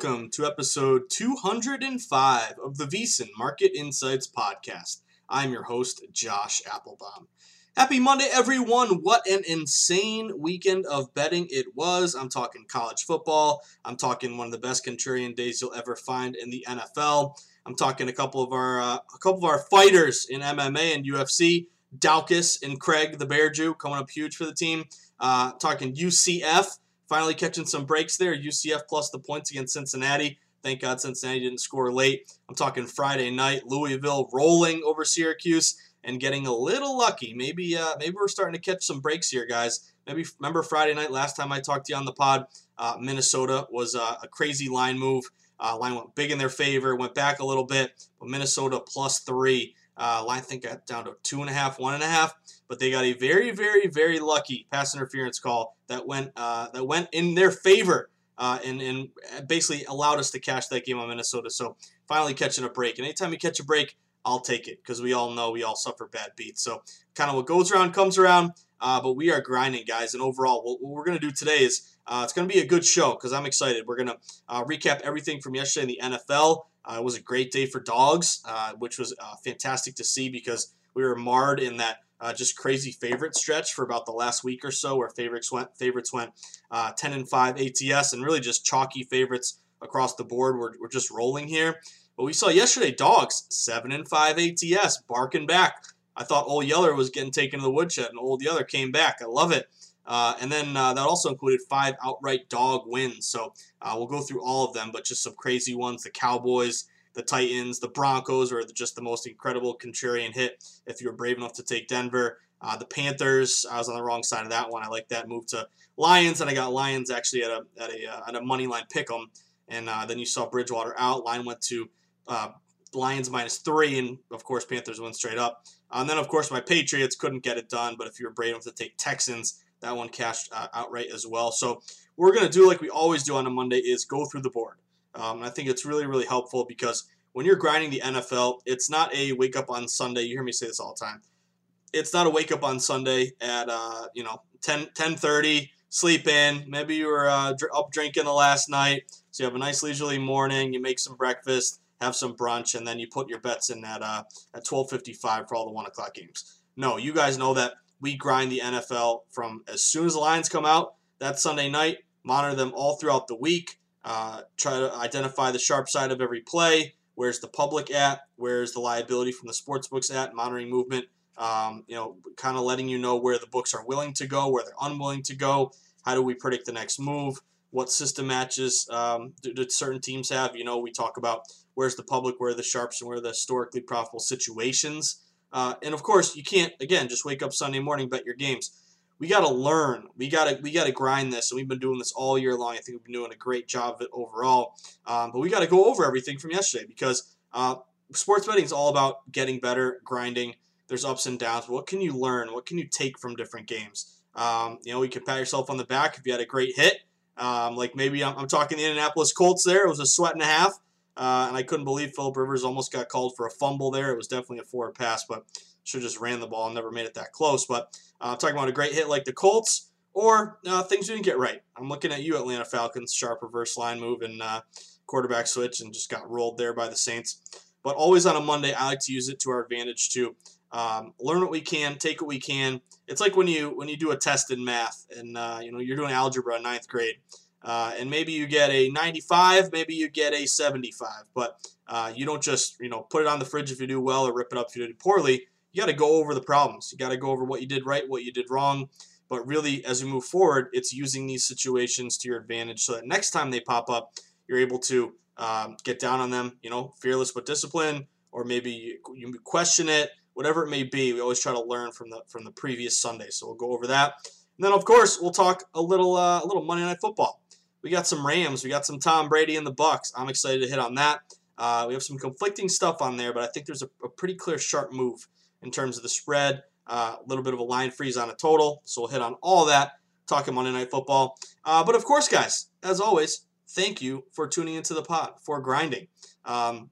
Welcome to episode 205 of the VSiN Market Insights Podcast. I'm your host, Josh Appelbaum. Happy Monday, everyone. What an insane weekend of betting it was. I'm talking college football. I'm talking one of the best contrarian days you'll ever find in the NFL. I'm talking a couple of our uh, a couple of our fighters in MMA and UFC. Daukaus and Craig, the Bear Jew, coming up huge for the team. Uh, talking UCF Finally catching some breaks there. UCF plus the points against Cincinnati. Thank God Cincinnati didn't score late. I'm talking Friday night. Louisville rolling over Syracuse and getting a little lucky. Maybe uh, maybe we're starting to catch some breaks here, guys. Maybe remember Friday night last time I talked to you on the pod. Uh, Minnesota was uh, a crazy line move. Uh, line went big in their favor, went back a little bit, but Minnesota plus three. Uh, line I think got down to two and a half, one and a half, but they got a very, very, very lucky pass interference call that went uh, that went in their favor uh, and and basically allowed us to cash that game on Minnesota. So finally catching a break. And anytime you catch a break, I'll take it because we all know we all suffer bad beats. So kind of what goes around comes around. Uh, but we are grinding, guys. And overall, what, what we're going to do today is uh, it's going to be a good show because I'm excited. We're going to uh, recap everything from yesterday in the NFL. Uh, it was a great day for dogs, uh, which was uh, fantastic to see because we were marred in that uh, just crazy favorite stretch for about the last week or so, where favorites went favorites went uh, 10 and 5 ATS, and really just chalky favorites across the board. We're, we're just rolling here. But we saw yesterday dogs 7 and 5 ATS barking back. I thought Old Yeller was getting taken to the woodshed, and Old Yeller came back. I love it. Uh, and then uh, that also included five outright dog wins. So uh, we'll go through all of them, but just some crazy ones. The Cowboys, the Titans, the Broncos were just the most incredible contrarian hit if you were brave enough to take Denver. Uh, the Panthers, I was on the wrong side of that one. I like that move to Lions, and I got Lions actually at a at a uh, at a money line pick 'em. And uh, then you saw Bridgewater out. Line went to uh, Lions minus three, and of course Panthers went straight up. and then of course my Patriots couldn't get it done, but if you were brave enough to take Texans, that one cashed uh, outright as well. So we're gonna do like we always do on a Monday is go through the board. Um, I think it's really, really helpful because when you're grinding the NFL, it's not a wake up on Sunday. You hear me say this all the time. It's not a wake up on Sunday at uh, you know 10 10:30, sleep in. Maybe you were uh, up drinking the last night, so you have a nice leisurely morning. You make some breakfast, have some brunch, and then you put your bets in at uh, at 12:55 for all the one o'clock games. No, you guys know that we grind the NFL from as soon as the lines come out That Sunday night, monitor them all throughout the week. Uh, try to identify the sharp side of every play. Where's the public at? Where's the liability from the sports books at? Monitoring movement. Um, you know, kind of letting you know where the books are willing to go, where they're unwilling to go. How do we predict the next move? What system matches um, do, do certain teams have? You know, we talk about where's the public, where are the sharps, and where are the historically profitable situations. Uh, and of course, you can't again just wake up Sunday morning bet your games. We got to learn. We got to we got to grind this, and we've been doing this all year long. I think we've been doing a great job of it overall. Um, but we got to go over everything from yesterday because uh, sports betting is all about getting better, grinding. There's ups and downs. What can you learn? What can you take from different games? Um, you know, you can pat yourself on the back if you had a great hit. Um, like maybe I'm, I'm, talking the Indianapolis Colts there. It was a sweat and a half. Uh, and I couldn't believe Philip Rivers almost got called for a fumble there. It was definitely a forward pass, but should just ran the ball and never made it that close. But uh, talking about a great hit like the Colts, or uh, things didn't get right. I'm looking at you, Atlanta Falcons, sharp reverse line move and uh, quarterback switch, and just got rolled there by the Saints. But always on a Monday, I like to use it to our advantage to Um, learn what we can, take what we can. It's like when you when you do a test in math, and uh, you know you're doing algebra in ninth grade, uh, and maybe you get a 95, maybe you get a 75, but uh, you don't just you know put it on the fridge if you do well or rip it up if you did poorly. You got to go over the problems. You got to go over what you did right, what you did wrong. But really, as we move forward, it's using these situations to your advantage so that next time they pop up, you're able to um, get down on them. You know, fearless but disciplined, or maybe you, you question it whatever it may be. We always try to learn from the from the previous Sunday, so we'll go over that. And then, of course, we'll talk a little uh, a little Monday Night Football. We got some Rams, we got some Tom Brady and the Bucs. I'm excited to hit on that. Uh, we have some conflicting stuff on there, but I think there's a, a pretty clear sharp move in terms of the spread. Uh, a little bit of a line freeze on a total, so we'll hit on all that. Talking Monday Night Football, uh, but of course, guys, as always, thank you for tuning into the pod for grinding. Um,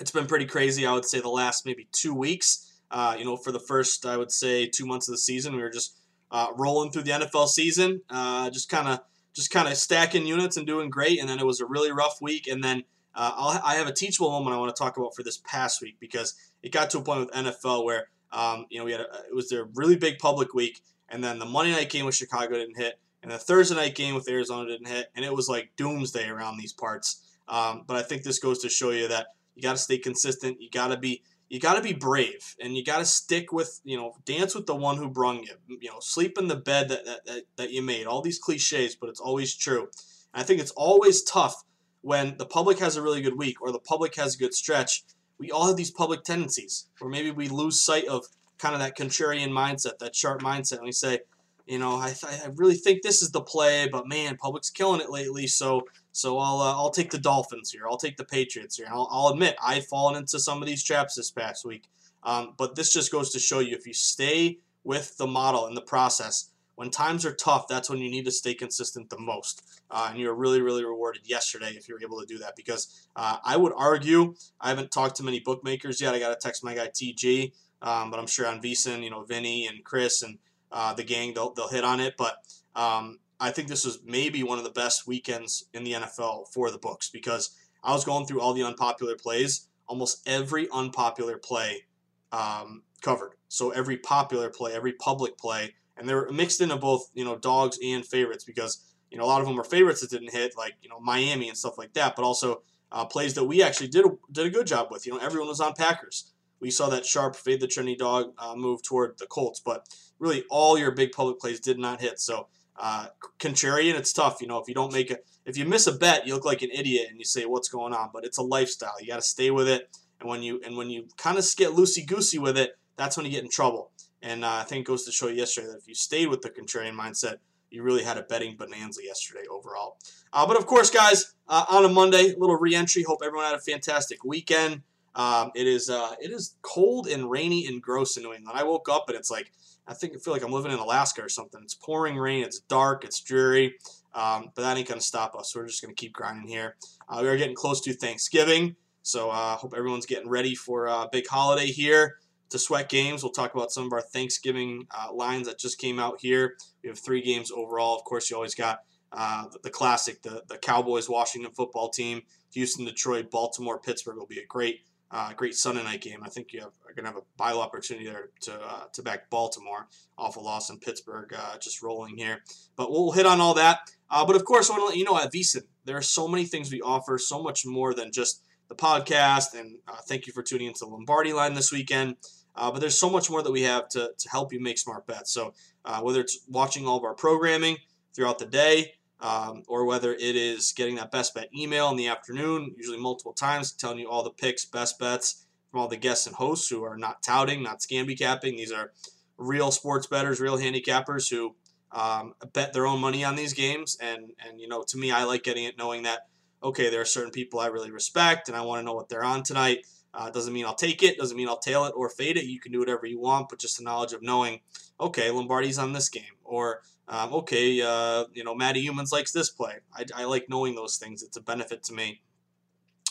it's been pretty crazy. I would say the last maybe two weeks. Uh, you know, for the first, I would say, two months of the season, we were just uh, rolling through the NFL season, uh, just kind of just kind of stacking units and doing great. And then it was a really rough week. And then uh, i have a teachable moment I want to talk about for this past week because it got to a point with NFL where um, you know we had a, it was a really big public week, and then the Monday night game with Chicago didn't hit, and the Thursday night game with Arizona didn't hit, and it was like doomsday around these parts. Um, but I think this goes to show you that you got to stay consistent. You got to be you got to be brave and you got to stick with you know dance with the one who brung you you know sleep in the bed that, that, that, that you made all these cliches but it's always true and i think it's always tough when the public has a really good week or the public has a good stretch we all have these public tendencies where maybe we lose sight of kind of that contrarian mindset that sharp mindset and we say you know I, I really think this is the play but man public's killing it lately so so I'll uh, I'll take the Dolphins here. I'll take the Patriots here. I'll, I'll, admit I've fallen into some of these traps this past week. Um, but this just goes to show you if you stay with the model and the process, when times are tough, that's when you need to stay consistent the most. Uh, and you were really, really rewarded yesterday if you were able to do that. Because uh, I would argue, I haven't talked to many bookmakers yet. I got to text my guy TG, um, but I'm sure on VSiN, you know, Vinny and Chris and uh, the gang, they'll, they'll hit on it. But um, I think this was maybe one of the best weekends in the NFL for the books because I was going through all the unpopular plays. Almost every unpopular play um, covered. So every popular play, every public play, and they're mixed into both you know dogs and favorites because you know a lot of them are favorites that didn't hit, like you know Miami and stuff like that, but also uh, plays that we actually did a, did a good job with. You know everyone was on Packers. We saw that sharp fade the trendy dog uh, move toward the Colts, but really all your big public plays did not hit. So uh, contrarian, it's tough. You know, if you don't make it, if you miss a bet, you look like an idiot and you say, "What's going on?" But it's a lifestyle. You got to stay with it. And when you and when you kind of get loosey goosey with it, that's when you get in trouble. And uh, I think it goes to show yesterday that if you stayed with the contrarian mindset, you really had a betting bonanza yesterday overall. Uh, but of course, guys, uh, on a Monday, little reentry. Hope everyone had a fantastic weekend. Um, it is uh, it is cold and rainy and gross in New England. I woke up and it's like I think I feel like I'm living in Alaska or something. It's pouring rain. It's dark. It's dreary. Um, but that ain't gonna stop us. We're just gonna keep grinding here. Uh, we are getting close to Thanksgiving, so I uh, hope everyone's getting ready for a big holiday here. To sweat games, we'll talk about some of our Thanksgiving uh, lines that just came out here. We have three games overall. Of course, you always got uh, the, classic, the the Cowboys Washington football team, Houston, Detroit, Baltimore, Pittsburgh will be a great uh, great Sunday night game. I think you have, are going to have a vital opportunity there to uh, to back Baltimore off a loss in Pittsburgh, uh, just rolling here. But we'll hit on all that. Uh, but of course, I want to let you know at VSiN, there are so many things we offer, so much more than just the podcast. And uh, thank you for tuning into the Lombardi line this weekend. Uh, but there's so much more that we have to, to help you make smart bets. So whether it's watching all of our programming throughout the day, um, or whether it is getting that best bet email in the afternoon, usually multiple times, telling you all the picks, best bets from all the guests and hosts who are not touting, not scamby capping. These are real sports bettors, real handicappers who um, bet their own money on these games. And and you know, to me, I like getting it knowing that okay, there are certain people I really respect, and I want to know what they're on tonight. Uh, doesn't mean I'll take it. Doesn't mean I'll tail it or fade it. You can do whatever you want, but just the knowledge of knowing, okay, Lombardi's on this game, or um, okay, uh, you know, Matty Youmans likes this play. I, I, like knowing those things. It's a benefit to me.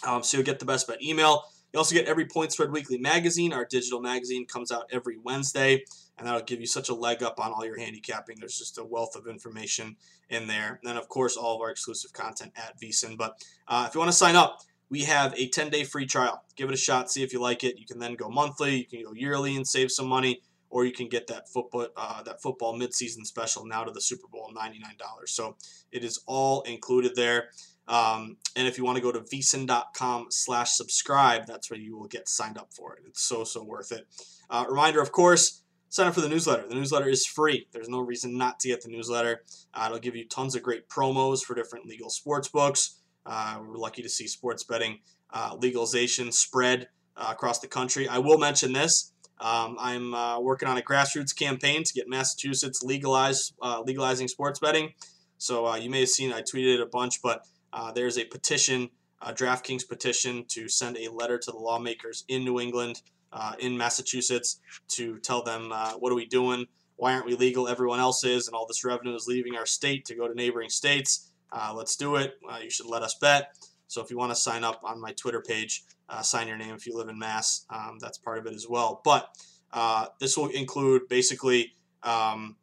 Um, so you'll get the best bet email. You also get every Point Spread Weekly magazine. Our digital magazine comes out every Wednesday, and that'll give you such a leg up on all your handicapping. There's just a wealth of information in there. And then, of course, all of our exclusive content at VSiN. But uh, if you want to sign up, we have a 10 day free trial. Give it a shot, see if you like it. You can then go monthly, you can go yearly and save some money or you can get that football uh, that football midseason special now to the Super Bowl, ninety nine dollars. So it is all included there. Um, and if you want to go to vsin.com slash subscribe, that's where you will get signed up for it. It's so, so worth it. Uh, reminder, of course, sign up for the newsletter. The newsletter is free. There's no reason not to get the newsletter. Uh, it'll give you tons of great promos for different legal sports books. Uh, we're lucky to see sports betting uh, legalization spread uh, across the country. I will mention this. Um, I'm uh, working on a grassroots campaign to get Massachusetts legalized, legalizing sports betting. So you may have seen I tweeted it a bunch, but there's a petition, a DraftKings petition, to send a letter to the lawmakers in New England, uh, in Massachusetts, to tell them uh, what are we doing? Why aren't we legal? Everyone else is, and all this revenue is leaving our state to go to neighboring states. Let's do it. you should let us bet. So if you want to sign up on my Twitter page, uh, sign your name if you live in Mass. Um, that's part of it as well. But uh, this will include basically, um,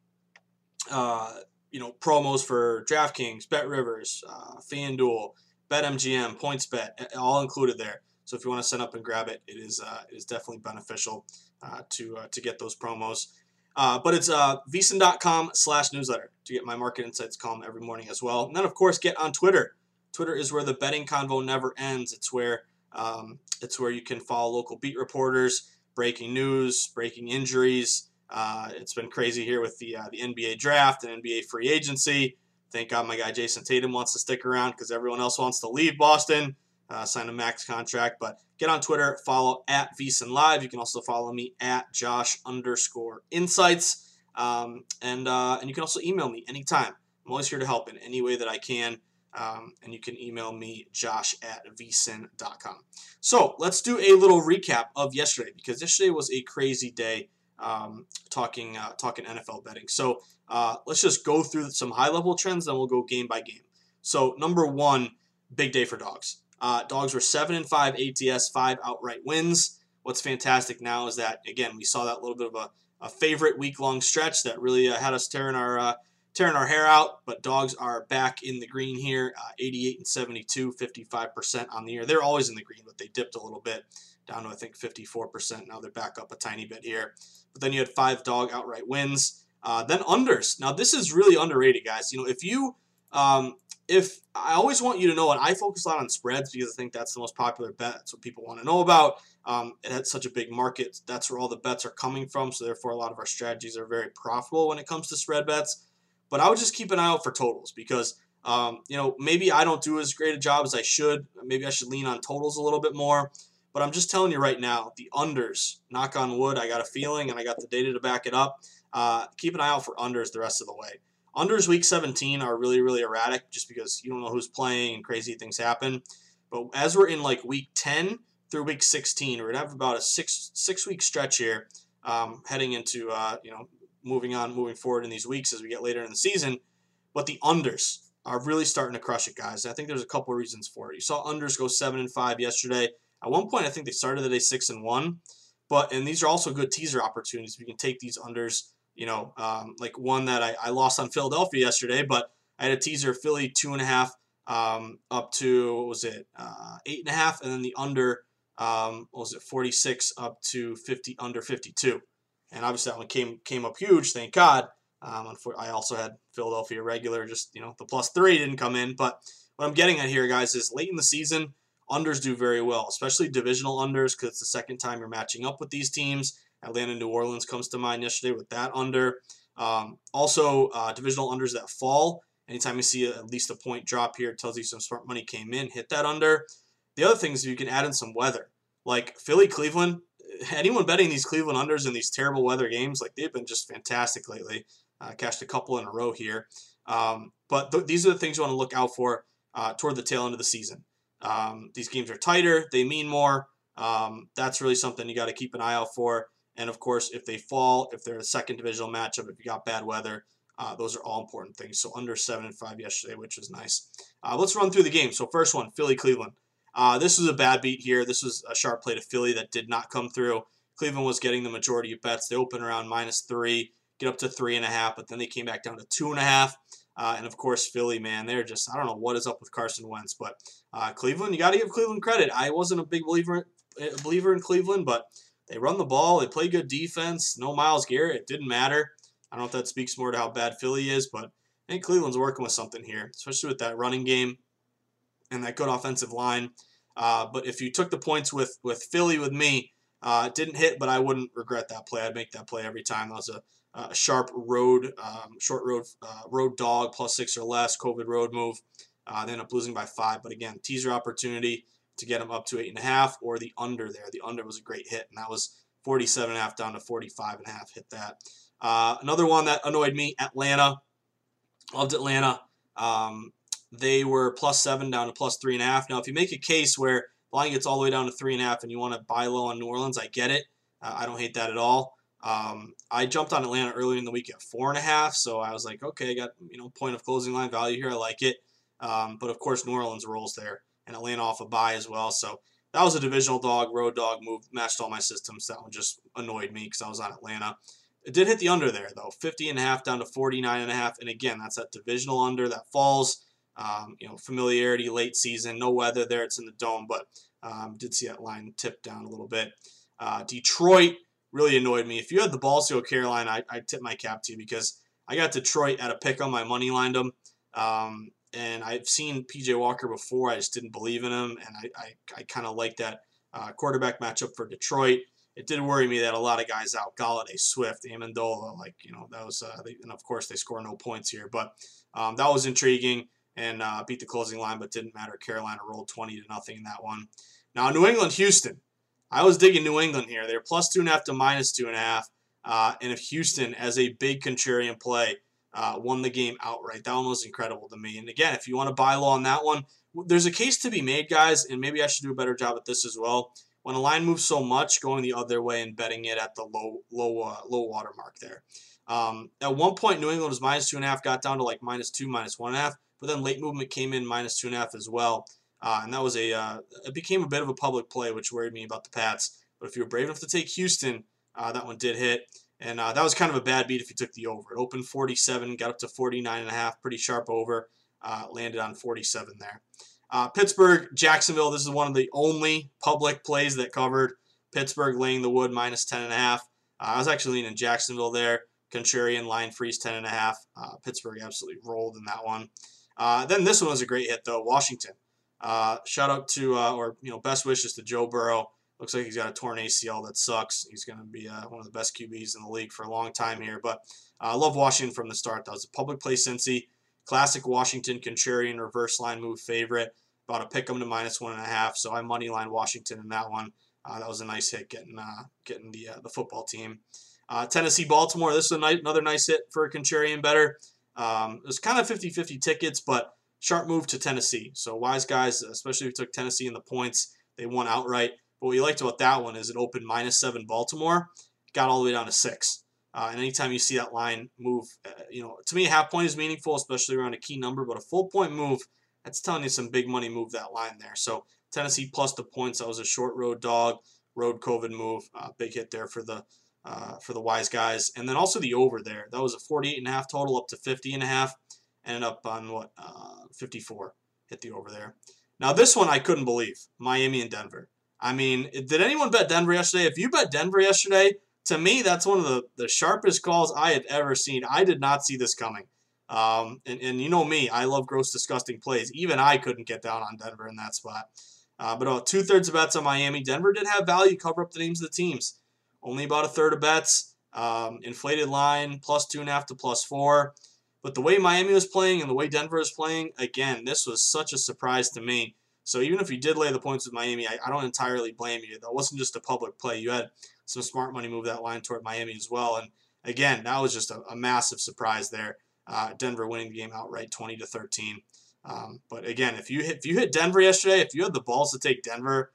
uh, you know, promos for DraftKings, Bet Rivers, uh, FanDuel, BetMGM, PointsBet, all included there. So if you want to sign up and grab it, it is uh, it is definitely beneficial uh, to to get those promos. But it's uh, vsin.com slash newsletter to get my market insights column every morning as well. And then, of course, get on Twitter. Twitter is where the betting convo never ends. It's where um, it's where you can follow local beat reporters, breaking news, breaking injuries. Uh, it's been crazy here with the uh, the NBA draft and NBA free agency. Thank God my guy Jayson Tatum wants to stick around because everyone else wants to leave Boston, uh, sign a max contract. But get on Twitter, follow at VSiN Live. You can also follow me at Josh underscore Insights, um, and uh, and you can also email me anytime. I'm always here to help in any way that I can. Um, and you can email me, josh at vsin.com. So let's do a little recap of yesterday because yesterday was a crazy day um, talking uh, talking NFL betting. So uh, let's just go through some high level trends, then we'll go game by game. So number one, big day for dogs. Uh, dogs were seven and five ATS, five outright wins. What's fantastic now is that again we saw that little bit of a, a favorite week long stretch that really uh, had us tearing our uh, tearing our hair out, but dogs are back in the green here, uh, 88 and 72, 55% on the year. They're always in the green, but they dipped a little bit down to I think 54%. Now they're back up a tiny bit here. But then you had five dog outright wins. Uh, then unders. Now this is really underrated, guys. You know, if you um, if I always want you to know, and I focus a lot on spreads because I think that's the most popular bet. That's what people want to know about. Um, it had such a big market. That's where all the bets are coming from. So therefore, a lot of our strategies are very profitable when it comes to spread bets. But I would just keep an eye out for totals because, um, you know, maybe I don't do as great a job as I should. Maybe I should lean on totals a little bit more. But I'm just telling you right now, the unders, knock on wood, I got a feeling and I got the data to back it up. Uh, keep an eye out for unders the rest of the way. Unders week 17 are really, really erratic just because you don't know who's playing and crazy things happen. But as we're in like week 10 through week 16, we're gonna have about a six six week stretch here, um, heading into uh, you know moving on, moving forward in these weeks as we get later in the season. But the unders are really starting to crush it, guys. I think there's a couple of reasons for it. You saw unders go seven and five yesterday. At one point, I think they started the day six and one. But and these are also good teaser opportunities. We can take these unders. You know, um, like one that I, I lost on Philadelphia yesterday, but I had a teaser Philly two and a half um, up to what was it uh, eight and a half, and then the under Um, what was it 46 up to 50 under 52, and obviously that one came came up huge. Thank God. Um, I also had Philadelphia regular, just you know the plus three didn't come in. But what I'm getting at here, guys, is late in the season, unders do very well, especially divisional unders, because it's the second time you're matching up with these teams. Atlanta, New Orleans comes to mind yesterday with that under. Um, also, uh, divisional unders that fall. Anytime you see at least a point drop here, it tells you some smart money came in. Hit that under. The other thing is you can add in some weather, like Philly, Cleveland. Anyone betting these Cleveland unders in these terrible weather games, like they've been just fantastic lately. Uh, cashed a couple in a row here. Um, but th- these are the things you want to look out for uh, toward the tail end of the season. Um, these games are tighter, they mean more. Um, that's really something you got to keep an eye out for. And of course, if they fall, if they're a second divisional matchup, if you got bad weather, uh, those are all important things. So under seven and five yesterday, which was nice. Uh, let's run through the game. So first one, Philly Cleveland. Uh, this was a bad beat here. This was a sharp play to Philly that did not come through. Cleveland was getting the majority of bets. They opened around minus three, get up to three and a half, but then they came back down to two and a half. Uh, and of course, Philly, man, they're just, I don't know what is up with Carson Wentz, but uh, Cleveland, you got to give Cleveland credit. I wasn't a big believer, believer in Cleveland, but they run the ball, they play good defense. No Myles Garrett, it didn't matter. I don't know if that speaks more to how bad Philly is, but I think Cleveland's working with something here, especially with that running game and that good offensive line. Uh, but if you took the points with with Philly with me, uh, didn't hit, but I wouldn't regret that play. I'd make that play every time. That was a uh, sharp road, um, short road, uh, road dog plus six or less, COVID road move. Uh, they end up losing by five, but again, teaser opportunity to get them up to eight and a half or the under there. The under was a great hit, and that was 47 and a half down to 45 and a half. Hit that. Uh, another one that annoyed me, Atlanta. Loved Atlanta. Um, they were plus seven down to plus three and a half. Now, if you make a case where the line gets all the way down to three and a half and you want to buy low on New Orleans, I get it. Uh, I don't hate that at all. Um, I jumped on Atlanta earlier in the week at four and a half, so I was like, okay, I got you know point of closing line value here. I like it. Um, but of course, New Orleans rolls there, and Atlanta off a bye as well. So that was a divisional dog, road dog move, matched all my systems. That one just annoyed me because I was on Atlanta. It did hit the under there though, 50 and a half down to 49 and a half, and again, that's that divisional under that falls. Um, you know, familiarity late season, no weather there. It's in the dome, but um, did see that line tip down a little bit. Uh, Detroit really annoyed me. If you had the balls to go Carolina, I, I'd tip my cap to you because I got Detroit at a pick on my money lined them. Um, and I've seen PJ Walker before. I just didn't believe in him, and I, I, I kind of like that uh, quarterback matchup for Detroit. It did worry me that a lot of guys out, Golladay, Swift, Amendola, like you know that was, uh, and of course they score no points here, but um, that was intriguing and uh, beat the closing line, but didn't matter. Carolina rolled 20 to nothing in that one. Now New England, Houston. I was digging New England here. They're plus two and a half to minus two and a half. Uh, and if Houston, as a big contrarian play, uh, won the game outright, that one was incredible to me. And again, if you want to buy low on that one, there's a case to be made, guys, and maybe I should do a better job at this as well. When a line moves so much, going the other way and betting it at the low, low, uh, low water mark there. Um, at one point, New England was minus two and a half, got down to like minus two, minus one and a half, but then late movement came in minus two and a half as well. Uh, and that was a uh, it became a bit of a public play, which worried me about the Pats. But if you were brave enough to take Houston, uh, that one did hit, and uh, that was kind of a bad beat if you took the over. It opened 47, got up to 49 and a half, pretty sharp over, uh, landed on 47 there. Uh, Pittsburgh, Jacksonville. This is one of the only public plays that covered Pittsburgh laying the wood minus 10 and a half. I was actually leaning Jacksonville there. Contrarian line freeze 10 and a half. Pittsburgh absolutely rolled in that one. then this one was a great hit though. Washington. Uh, shout out to, uh, or you know, best wishes to Joe Burrow. Looks like he's got a torn ACL that sucks. He's going to be uh, one of the best QBs in the league for a long time here. But uh, I love Washington from the start. That was a public play Cincy. Classic Washington contrarian reverse line move favorite. About to pick them to minus one and a half. So I money line Washington in that one. Uh, that was a nice hit getting uh, getting the the football team. Tennessee Baltimore. This is nice, another nice hit for a contrarian bettor. Um, it was kind of 50-50 tickets, but sharp move to Tennessee. So wise guys, especially if you took Tennessee in the points, they won outright. What we liked about that one is it opened minus seven Baltimore, got all the way down to six. Uh, and anytime you see that line move, uh, you know, to me, a half point is meaningful, especially around a key number. But a full point move, that's telling you some big money move that line there. So Tennessee plus the points. That was a short road dog, road COVID move, uh, big hit there for the uh, for the wise guys. And then also the over there. That was a 48 and a half total up to 50 and a half ended up on what uh, 54 hit the over there now this one i couldn't believe miami and denver I mean, did anyone bet Denver yesterday? If you bet Denver yesterday, to me, that's one of the, the sharpest calls I have ever seen. I did not see this coming. Um, and, and you know me, I love gross, disgusting plays. Even I couldn't get down on Denver in that spot. Uh, but about two thirds of bets on Miami. Denver did have value cover up the names of the teams. Only about a third of bets. Um, inflated line, plus two and a half to plus four. But the way Miami was playing and the way Denver was playing, again, this was such a surprise to me. So even if you did lay the points with Miami, I, I don't entirely blame you. That wasn't just a public play. You had some smart money move that line toward Miami as well. And again, that was just a, a massive surprise there. Uh, Denver winning the game outright, 20 to 13. Um, but again, if you hit, if you hit Denver yesterday, if you had the balls to take Denver,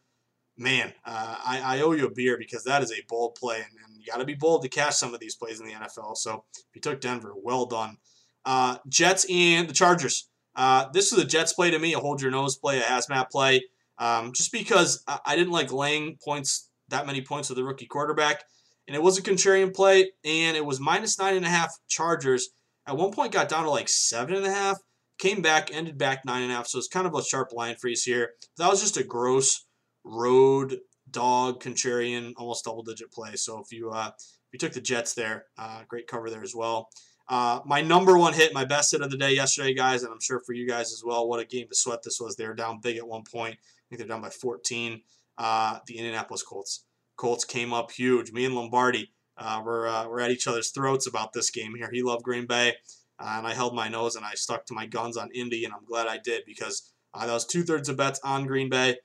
man, uh, I, I, owe you a beer because that is a bold play, and, and you got to be bold to cash some of these plays in the NFL. So if you took Denver, well done. Uh, Jets and the Chargers. Uh, this is a Jets play to me, a hold your nose play, a hazmat play, um, just because I, didn't like laying points that many points with the rookie quarterback, and it was a contrarian play, and it was minus nine and a half Chargers. At one point, got down to like seven and a half came back, ended back nine and a half. So it's kind of a sharp line freeze here. That was just a gross road dog contrarian, almost double digit play. So if you uh, if you took the Jets there, uh, great cover there as well. Uh, my number one hit, my best hit of the day yesterday, guys, and I'm sure for you guys as well. What a game to sweat this was. They were down big at one point. I think they're down by 14. Uh, the Indianapolis Colts. Colts came up huge. Me and Lombardi uh, were, uh, were at each other's throats about this game here. He loved Green Bay. Uh, and I held my nose and I stuck to my guns on Indy, and I'm glad I did because uh, that was two thirds of bets on Green Bay,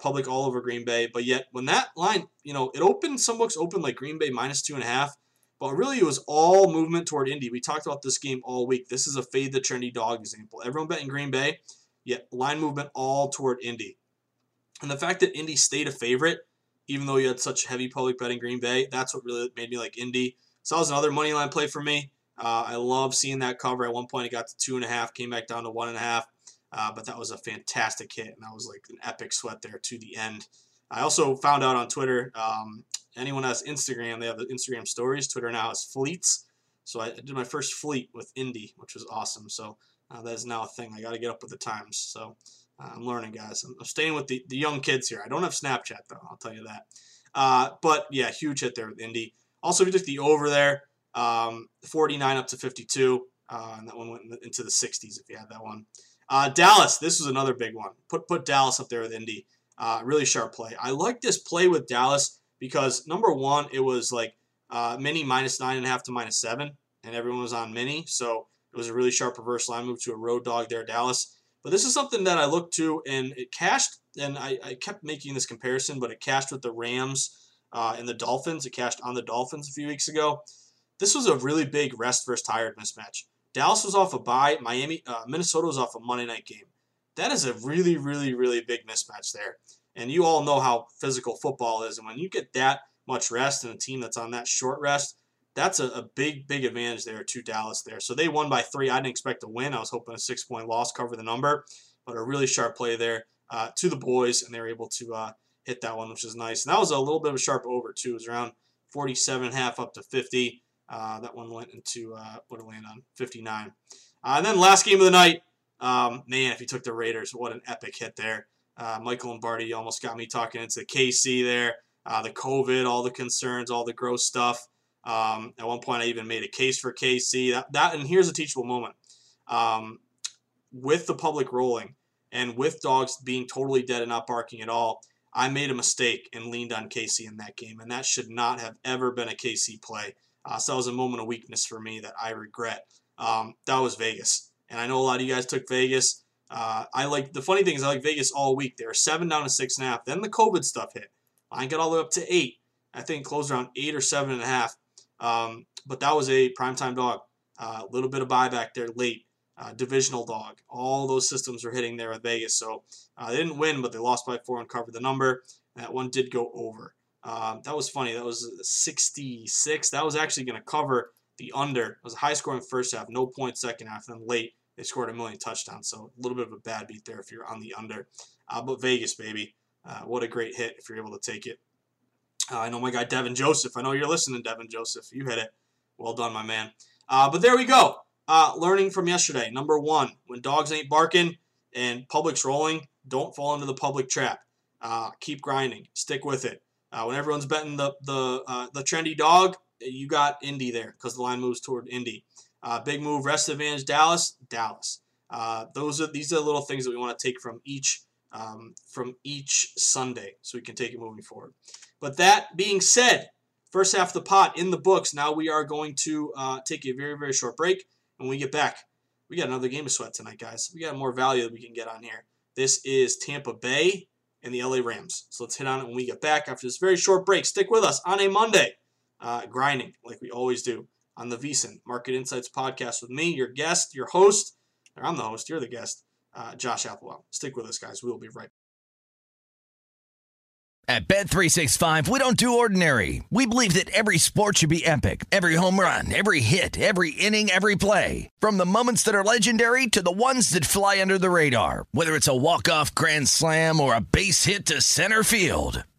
public all over Green Bay. But yet, when that line, you know, it opened, some books opened like Green Bay minus two and a half, but really it was all movement toward Indy. We talked about this game all week. This is a fade the trendy dog example. Everyone betting Green Bay, yet line movement all toward Indy. And the fact that Indy stayed a favorite, even though you had such heavy public betting Green Bay, that's what really made me like Indy. So that was another money line play for me. Uh, I love seeing that cover. At one point, it got to two and a half, came back down to one and a half. Uh, but that was a fantastic hit, and that was like an epic sweat there to the end. I also found out on Twitter. Um, anyone has Instagram, they have the Instagram stories. Twitter now has fleets. So I did my first fleet with Indy, which was awesome. So uh, that is now a thing. I got to get up with the times. So uh, I'm learning, guys. I'm, staying with the, the young kids here. I don't have Snapchat, though. I'll tell you that. Uh, but yeah, huge hit there with Indy. Also, we took the over there. Um, 49 up to 52. Uh, and that one went into the 60s if you had that one. Uh, Dallas, this was another big one. Put put Dallas up there with Indy. Uh, really sharp play. I like this play with Dallas because number one, it was like uh, mini minus nine and a half to minus seven, and everyone was on mini, so it was a really sharp reverse line move to a road dog there, Dallas. But this is something that I looked to, and it cashed, and I, I kept making this comparison, but it cashed with the Rams uh, and the Dolphins. It cashed on the Dolphins a few weeks ago. This was a really big rest versus tired mismatch. Dallas was off a bye. Miami, uh, Minnesota was off a Monday night game. That is a really, really, really big mismatch there. And you all know how physical football is. And when you get that much rest and a team that's on that short rest, that's a, a big, big advantage there to Dallas there. So they won by three. I didn't expect to win. I was hoping a six point loss cover the number, but a really sharp play there uh, to the boys, and they were able to uh, hit that one, which is nice. And that was a little bit of a sharp over, too. It was around 47 and a half up to 50. Uh, that one went into uh, what it land on 59. Uh, and then last game of the night, um, man, if you took the Raiders, what an epic hit there. Uh, Michael Lombardi almost got me talking into KC there. Uh, the COVID, all the concerns, all the gross stuff. Um, at one point, I even made a case for KC. That, that and here's a teachable moment. Um, with the public rolling and with dogs being totally dead and not barking at all, I made a mistake and leaned on KC in that game, and that should not have ever been a KC play. Uh, so that was a moment of weakness for me that I regret. Um, that was Vegas, and I know a lot of you guys took Vegas. Uh, I like the funny thing is I like Vegas all week. They were seven down to six and a half. Then the COVID stuff hit. I got all the way up to eight. I think closed around eight or seven and a half. Um, but that was a primetime dog. A uh, little bit of buyback there late. Uh, divisional dog. All those systems were hitting there with Vegas. So uh, they didn't win, but they lost by four and covered the number. That one did go over. Um, that was funny. That was 66. That was actually going to cover the under. It was a high scoring first half, no points second half. And then late, they scored a million touchdowns. So a little bit of a bad beat there if you're on the under. Uh, but Vegas, baby. Uh, what a great hit if you're able to take it. Uh, I know my guy Devin Joseph. I know you're listening, Devin Joseph. You hit it. Well done, my man. Uh, but there we go. Uh, learning from yesterday. Number one, when dogs ain't barking and public's rolling, don't fall into the public trap. Uh, keep grinding. Stick with it. When everyone's betting the the the trendy dog, you got Indy there because the line moves toward Indy. Uh, big move, rest advantage, Dallas, Dallas. Uh, those are these are the little things that we want to take from each um, from each Sunday, so we can take it moving forward. But that being said, first half of the pot in the books. Now we are going to uh, take a very very short break. When we get back, we got another game of sweat tonight, guys. We got more value that we can get on here. This is Tampa Bay and the LA Rams. So let's hit on it when we get back after this very short break. Stick with us on a Monday, uh, grinding like we always do on the VSiN Market Insights podcast with me, your guest, your host. I'm the host, you're the guest, uh, Josh Appelbaum. Stick with us, guys. We'll be right back. At Bet365, we don't do ordinary. We believe that every sport should be epic. Every home run, every hit, every inning, every play. From the moments that are legendary to the ones that fly under the radar. Whether it's a walk-off grand slam or a base hit to center field.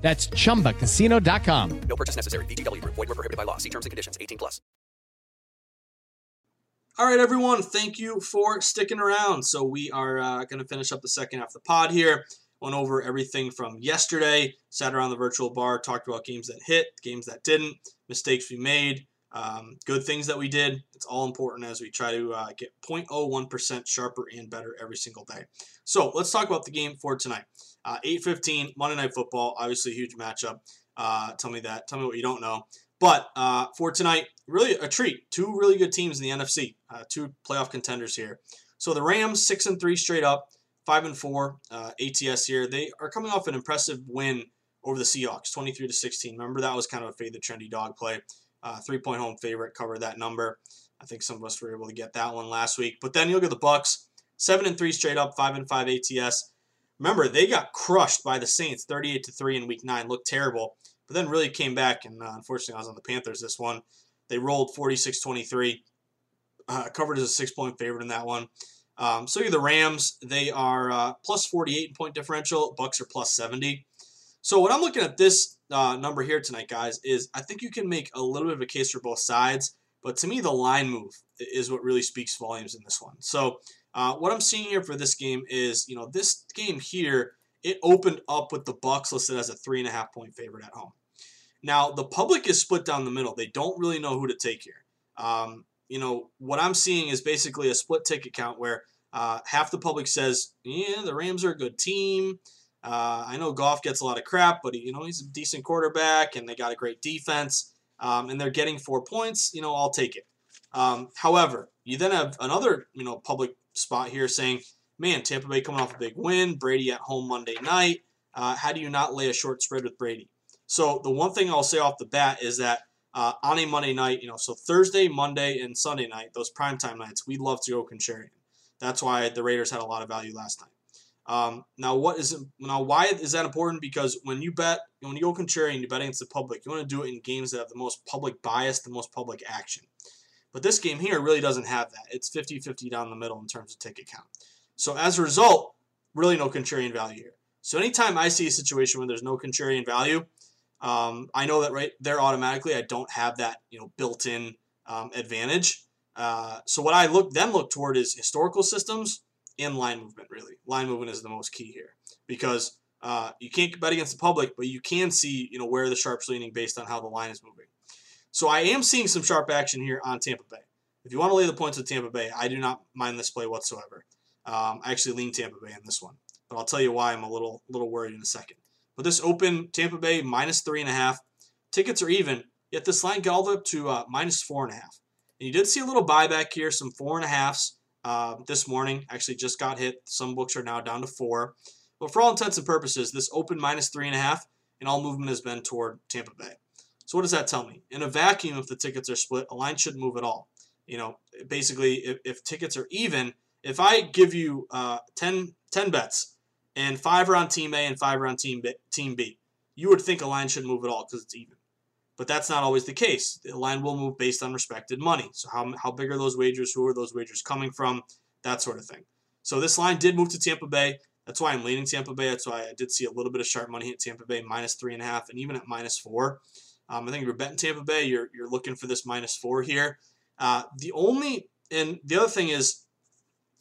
That's chumbacasino.com. No purchase necessary. VGW Group. Void where prohibited by law. See terms and conditions. 18 plus. All right, everyone. Thank you for sticking around. So we are uh, going to finish up the second half of the pod here. Went over everything from yesterday. Sat around the virtual bar, talked about games that hit, games that didn't, mistakes we made, um, good things that we did. It's all important as we try to uh, get 0.01% sharper and better every single day. So let's talk about the game for tonight. Uh, 8:15 Monday Night Football, obviously a huge matchup. Uh, tell me that. Tell me what you don't know. But uh, for tonight, really a treat. Two really good teams in the NFC. Uh, two playoff contenders here. So the Rams six and three straight up, five and four uh, ATS here. They are coming off an impressive win over the Seahawks, 23 to 16. Remember that was kind of a fade the trendy dog play. Uh, three point home favorite covered that number. I think some of us were able to get that one last week. But then you look at the Bucs, seven and three straight up, five and five ATS. Remember, they got crushed by the Saints 38 to 3 in week 9, looked terrible, but then really came back. And uh, unfortunately, I was on the Panthers this one. They rolled 46 23, uh, covered as a six point favorite in that one. Um, so you the Rams, they are uh, plus 48 in point differential, Bucs are plus 70. So what I'm looking at this uh, number here tonight, guys, is I think you can make a little bit of a case for both sides. But to me, the line move is what really speaks volumes in this one. So uh, what I'm seeing here for this game is, you know, this game here, it opened up with the Bucs listed as a three and a half point favorite at home. Now the public is split down the middle. They don't really know who to take here. Um, you know, what I'm seeing is basically a split ticket count where uh, half the public says, "Yeah, the Rams are a good team." Uh, I know Goff gets a lot of crap, but you know he's a decent quarterback, and they got a great defense, um, and they're getting four points. You know, I'll take it. Um, however, you then have another, you know, public spot here saying, man, Tampa Bay coming off a big win, Brady at home Monday night. Uh, how do you not lay a short spread with Brady? So the one thing I'll say off the bat is that uh, on a Monday night, you know, so Thursday, Monday, and Sunday night, those primetime nights, we love to go contrarian. That's why the Raiders had a lot of value last night. Um, now, what is it, now? Why is that important? Because when you bet, when you go contrarian, you bet against the public. You want to do it in games that have the most public bias, the most public action. But this game here really doesn't have that. It's 50-50 down the middle in terms of ticket count. So as a result, really no contrarian value here. So anytime I see a situation where there's no contrarian value, um, I know that right there automatically I don't have that you know built-in um, advantage. Uh, so what I look then look toward is historical systems and line movement. Really, line movement is the most key here because uh, you can't bet against the public, but you can see you know where the sharp's leaning based on how the line is moving. So I am seeing some sharp action here on Tampa Bay. If you want to lay the points with Tampa Bay, I do not mind this play whatsoever. Um, I actually lean Tampa Bay in this one, but I'll tell you why I'm a little little worried in a second. But this open Tampa Bay minus three and a half. Tickets are even, yet this line got all the way up to uh, minus four and a half. And you did see a little buyback here, some four and a halves uh, this morning. Actually, just got hit. Some books are now down to four. But for all intents and purposes, this open minus three and a half, and all movement has been toward Tampa Bay. So what does that tell me? In a vacuum, if the tickets are split, a line shouldn't move at all. You know, basically, if, if tickets are even, if I give you uh, 10, 10 bets and five are on Team A and five are on Team B, team B, you would think a line shouldn't move at all because it's even. But that's not always the case. The line will move based on respected money. So how, how big are those wagers? Who are those wagers coming from? That sort of thing. So this line did move to Tampa Bay. That's why I'm leaning Tampa Bay. That's why I did see a little bit of sharp money hit Tampa Bay minus three and a half, and even at minus four. Um, I think if you're betting Tampa Bay, you're you're looking for this minus four here. Uh, the only and the other thing is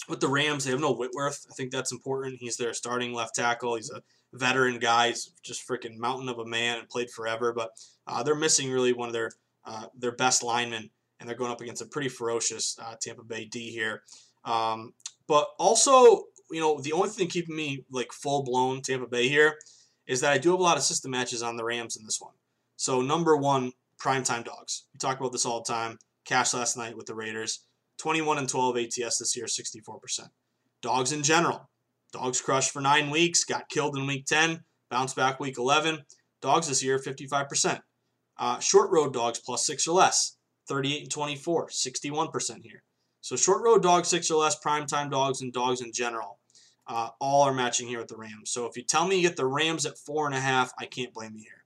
with the Rams, they have no Whitworth. I think that's important. He's their starting left tackle. He's a veteran guy. He's just freaking mountain of a man and played forever. But uh, they're missing really one of their uh, their best linemen, and they're going up against a pretty ferocious uh, Tampa Bay D here. Um, but also, you know, the only thing keeping me like full blown Tampa Bay here is that I do have a lot of system matches on the Rams in this one. So number one, primetime dogs. We talk about this all the time. Cash last night with the Raiders. 21 and 12 ATS this year, 64%. Dogs in general. Dogs crushed for nine weeks, got killed in week 10, bounced back week 11. Dogs this year, 55%. Uh, short road dogs plus six or less, 38 and 24, 61% here. So short road dogs, six or less, primetime dogs, and dogs in general, uh, all are matching here with the Rams. So if you tell me you get the Rams at four and a half, I can't blame you here.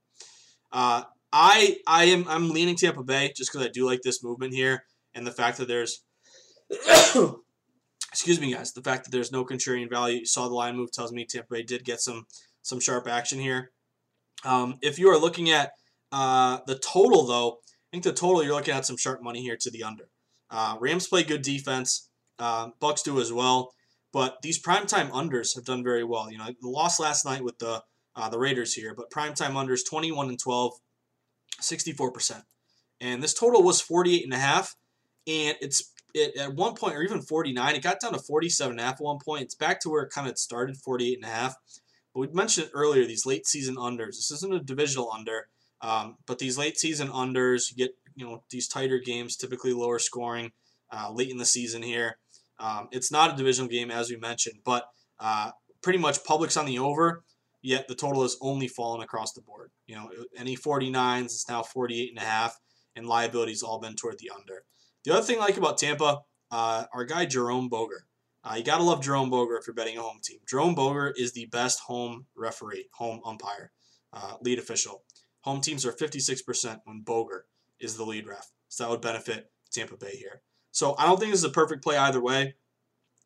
Uh, I I am I'm leaning Tampa Bay just because I do like this movement here and the fact that there's excuse me, guys. The fact that there's no contrarian value, you saw the line move, tells me Tampa Bay did get some some sharp action here. Um, if you are looking at uh, the total, though, I think the total you're looking at some sharp money here to the under. Uh, Rams play good defense. Uh, Bucs do as well, but these primetime unders have done very well. You know, the loss last night with the uh, the Raiders here, but primetime unders 21 and 12, 64 percent, and this total was 48 and a half, and it's it, at one point, or even 49, it got down to 47 and a half at one point. It's back to where it kind of started, 48 and a half. But we mentioned earlier, these late season unders. This isn't a divisional under, um, but these late season unders, you get you know these tighter games, typically lower scoring, uh, late in the season here. Um, it's not a divisional game as we mentioned, but uh, pretty much public's on the over. Yet the total has only fallen across the board. You know, any 49s is now 48 and a half, and liabilities all been toward the under. The other thing I like about Tampa, uh, our guy Jerome Boger. Uh, you gotta love Jerome Boger if you're betting a home team. Jerome Boger is the best home referee, home umpire, uh, lead official. Home teams are 56% when Boger is the lead ref, so that would benefit Tampa Bay here. So I don't think this is a perfect play either way.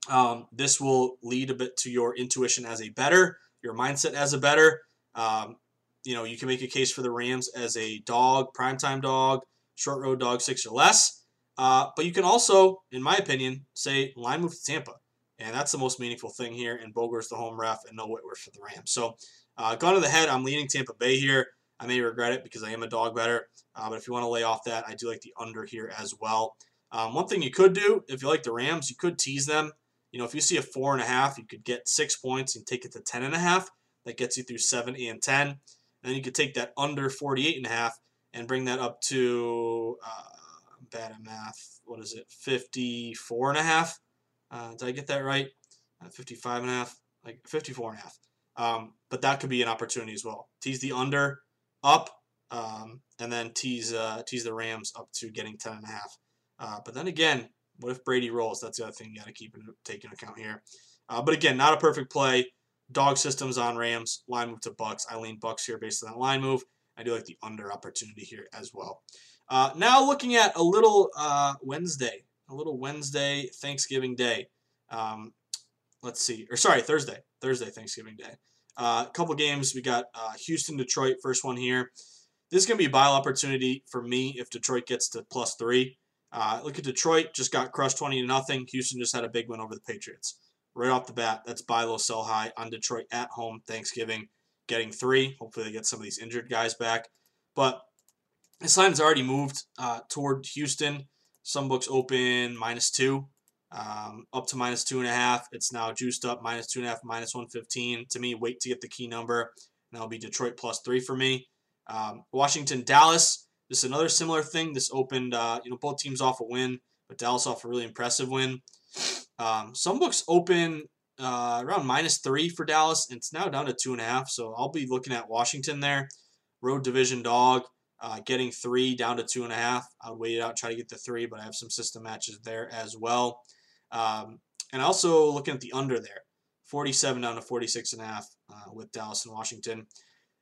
Um, this will lead a bit to your intuition as a bettor, your mindset as a bettor. Um, you know, you can make a case for the Rams as a dog, primetime dog, short road dog, six or less. Uh, but you can also, in my opinion, say line move to Tampa. And that's the most meaningful thing here. And Boger's the home ref and no Whitworth for the Rams. So, uh, gone to the head, I'm leaning Tampa Bay here. I may regret it because I am a dog bettor. Uh, but if you want to lay off that, I do like the under here as well. Um, one thing you could do, if you like the Rams, you could tease them. You know, if you see a four and a half, you could get six points and take it to ten and a half. That gets you through seven and ten. And then you could take that under 48 and a half and bring that up to uh, bad at math. What is it? 54 and a half. Uh, did I get that right? Uh, 55 and a half, like 54 and a half. Um, but that could be an opportunity as well. Tease the under up, um, and then tease uh, tease the Rams up to getting 10 and a half. Uh, but then again, what if Brady rolls? That's the other thing you got to keep in, take into account here. Uh, but again, not a perfect play. Dog systems on Rams. Line move to Bucs. I lean Bucs here based on that line move. I do like the under opportunity here as well. Uh, now looking at a little uh, Wednesday, a little Wednesday Thanksgiving Day. Um, let's see, or sorry, Thursday, Thursday Thanksgiving Day. Uh, a couple games. We got uh, Houston, Detroit, first one here. This is going to be a buy opportunity for me if Detroit gets to plus three. Uh, look at Detroit, just got crushed 20 to nothing. Houston just had a big win over the Patriots. Right off the bat, that's buy low, sell high on Detroit at home Thanksgiving, getting three. Hopefully, they get some of these injured guys back. But this line's already moved uh, toward Houston. Some books open minus two, um, up to minus two and a half. It's now juiced up minus two and a half, minus 115. To me, wait to get the key number. And that'll be Detroit plus three for me. Um, Washington, Dallas. This is another similar thing. This opened, uh, you know, both teams off a win, but Dallas off a really impressive win. Um, some books open uh, around minus three for Dallas, and it's now down to two and a half. So I'll be looking at Washington there. Road division dog, uh, getting three down to two and a half. I would wait it out, try to get the three, but I have some system matches there as well. Um, and also looking at the under there, 47 down to 46 and a half uh, with Dallas and Washington.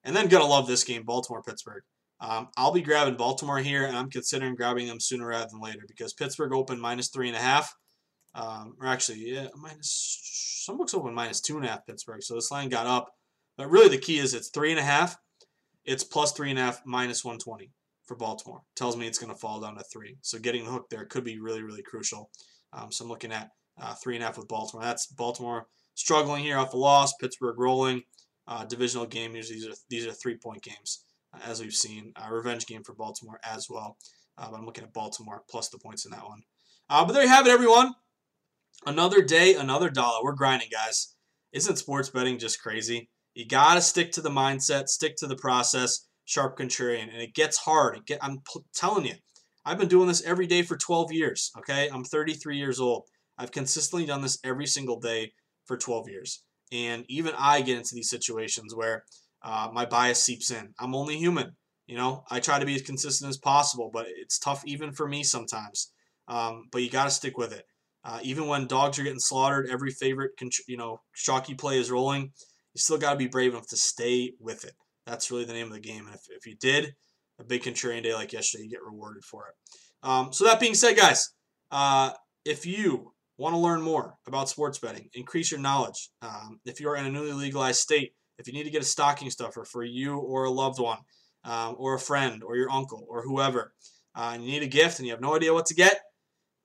And then gonna love this game, Baltimore Pittsburgh. Um, I'll be grabbing Baltimore here, and I'm considering grabbing them sooner rather than later because Pittsburgh opened minus three and a half. Um, or actually, yeah, minus some books open minus two and a half Pittsburgh, so this line got up. But really, the key is it's three and a half. It's plus three and a half minus 120 for Baltimore. Tells me it's going to fall down to three. So getting the hook there could be really, really crucial. Um, so I'm looking at uh, three and a half with Baltimore. That's Baltimore struggling here off a loss. Pittsburgh rolling. Uh, divisional game. Usually these are these are three point games, uh, as we've seen. A revenge game for Baltimore as well. Uh, but I'm looking at Baltimore plus the points in that one. Uh, but there you have it, everyone. Another day, another dollar. We're grinding, guys. Isn't sports betting just crazy? You got to stick to the mindset, stick to the process, sharp contrarian. And it gets hard. It get, I'm telling you, I've been doing this every day for 12 years, okay? I'm 33 years old. I've consistently done this every single day for 12 years. And even I get into these situations where uh, my bias seeps in. I'm only human. You know, I try to be as consistent as possible, but it's tough even for me sometimes. Um, but you got to stick with it. Uh, even when dogs are getting slaughtered, every favorite you know chalky play is rolling. You still got to be brave enough to stay with it. That's really the name of the game. And if, if you did a big contrarian day like yesterday, you get rewarded for it. Um, so that being said, guys, uh, if you want to learn more about sports betting, increase your knowledge. Um, if you're in a newly legalized state, if you need to get a stocking stuffer for you or a loved one, um, or a friend, or your uncle, or whoever, uh, and you need a gift and you have no idea what to get,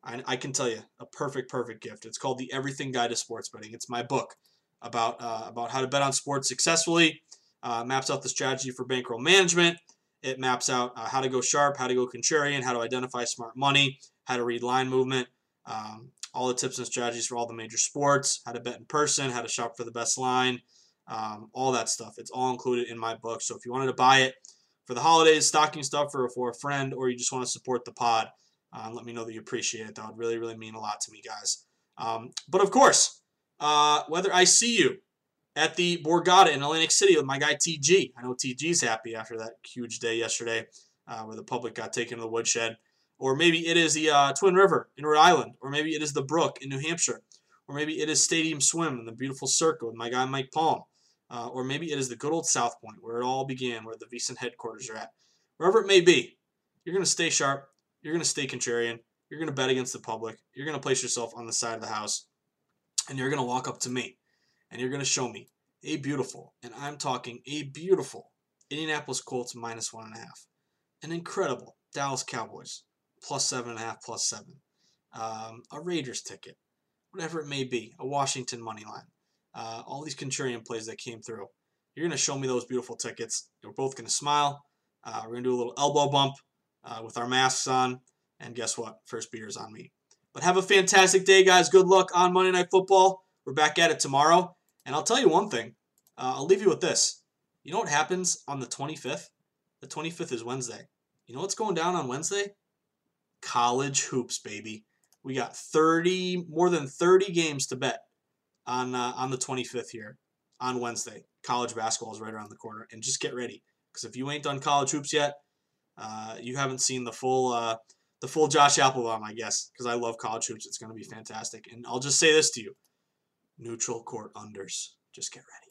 I, I, can tell you a perfect, perfect gift. It's called the Everything Guide to Sports Betting. It's my book about uh, about how to bet on sports successfully. Uh, maps out the strategy for bankroll management. It maps out uh, how to go sharp, how to go contrarian, how to identify smart money, how to read line movement, um, all the tips and strategies for all the major sports, how to bet in person, how to shop for the best line, um, all that stuff. It's all included in my book. So if you wanted to buy it for the holidays, stocking stuff, or for a friend, or you just want to support the pod, uh, let me know that you appreciate it. That would really, really mean a lot to me, guys. Um, but of course, uh, whether I see you at the Borgata in Atlantic City with my guy TG. I know TG's happy after that huge day yesterday uh, where the public got taken to the woodshed. Or maybe it is the uh, Twin River in Rhode Island. Or maybe it is the Brook in New Hampshire. Or maybe it is Stadium Swim in the beautiful Circa with my guy Mike Palm. Uh, or maybe it is the good old South Point where it all began, where the VSiN headquarters are at. Wherever it may be, you're going to stay sharp. You're going to stay contrarian. You're going to bet against the public. You're going to place yourself on the side of the house. And you're going to walk up to me. And you're going to show me a beautiful, and I'm talking a beautiful, Indianapolis Colts minus one and a half. An incredible Dallas Cowboys plus seven and a half, plus seven. Um, a Raiders ticket, whatever it may be, a Washington money line. Uh, all these contrarian plays that came through. You're going to show me those beautiful tickets. We're both going to smile. Uh, we're going to do a little elbow bump uh, with our masks on. And guess what? First beer is on me. But have a fantastic day, guys. Good luck on Monday Night Football. We're back at it tomorrow. And I'll tell you one thing. Uh, I'll leave you with this. You know what happens on the 25th? The 25th is Wednesday. You know what's going down on Wednesday? College hoops, baby. We got 30, more than 30 games to bet on uh, on the 25th here on Wednesday. College basketball is right around the corner, and just get ready because if you ain't done college hoops yet, uh, you haven't seen the full uh, the full Josh Appelbaum, I guess, because I love college hoops. It's going to be fantastic, and I'll just say this to you: neutral court unders. Just get ready.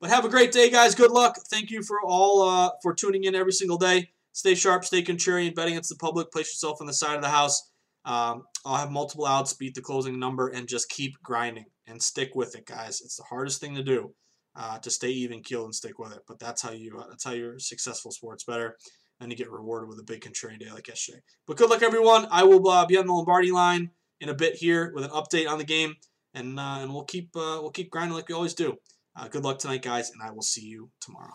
But have a great day, guys. Good luck. Thank you for all uh, for tuning in every single day. Stay sharp, stay contrarian, bet against the public. Place yourself on the side of the house. Um, I'll have multiple outs, beat the closing number, and just keep grinding and stick with it, guys. It's the hardest thing to do uh, to stay even keeled and stick with it. But that's how you uh, that's how you're successful sports bettor, and you get rewarded with a big contrarian day like yesterday. But good luck, everyone. I will uh, be on the Lombardi line in a bit here with an update on the game, and uh, and we'll keep uh, we'll keep grinding like we always do. Uh, good luck tonight, guys, and I will see you tomorrow.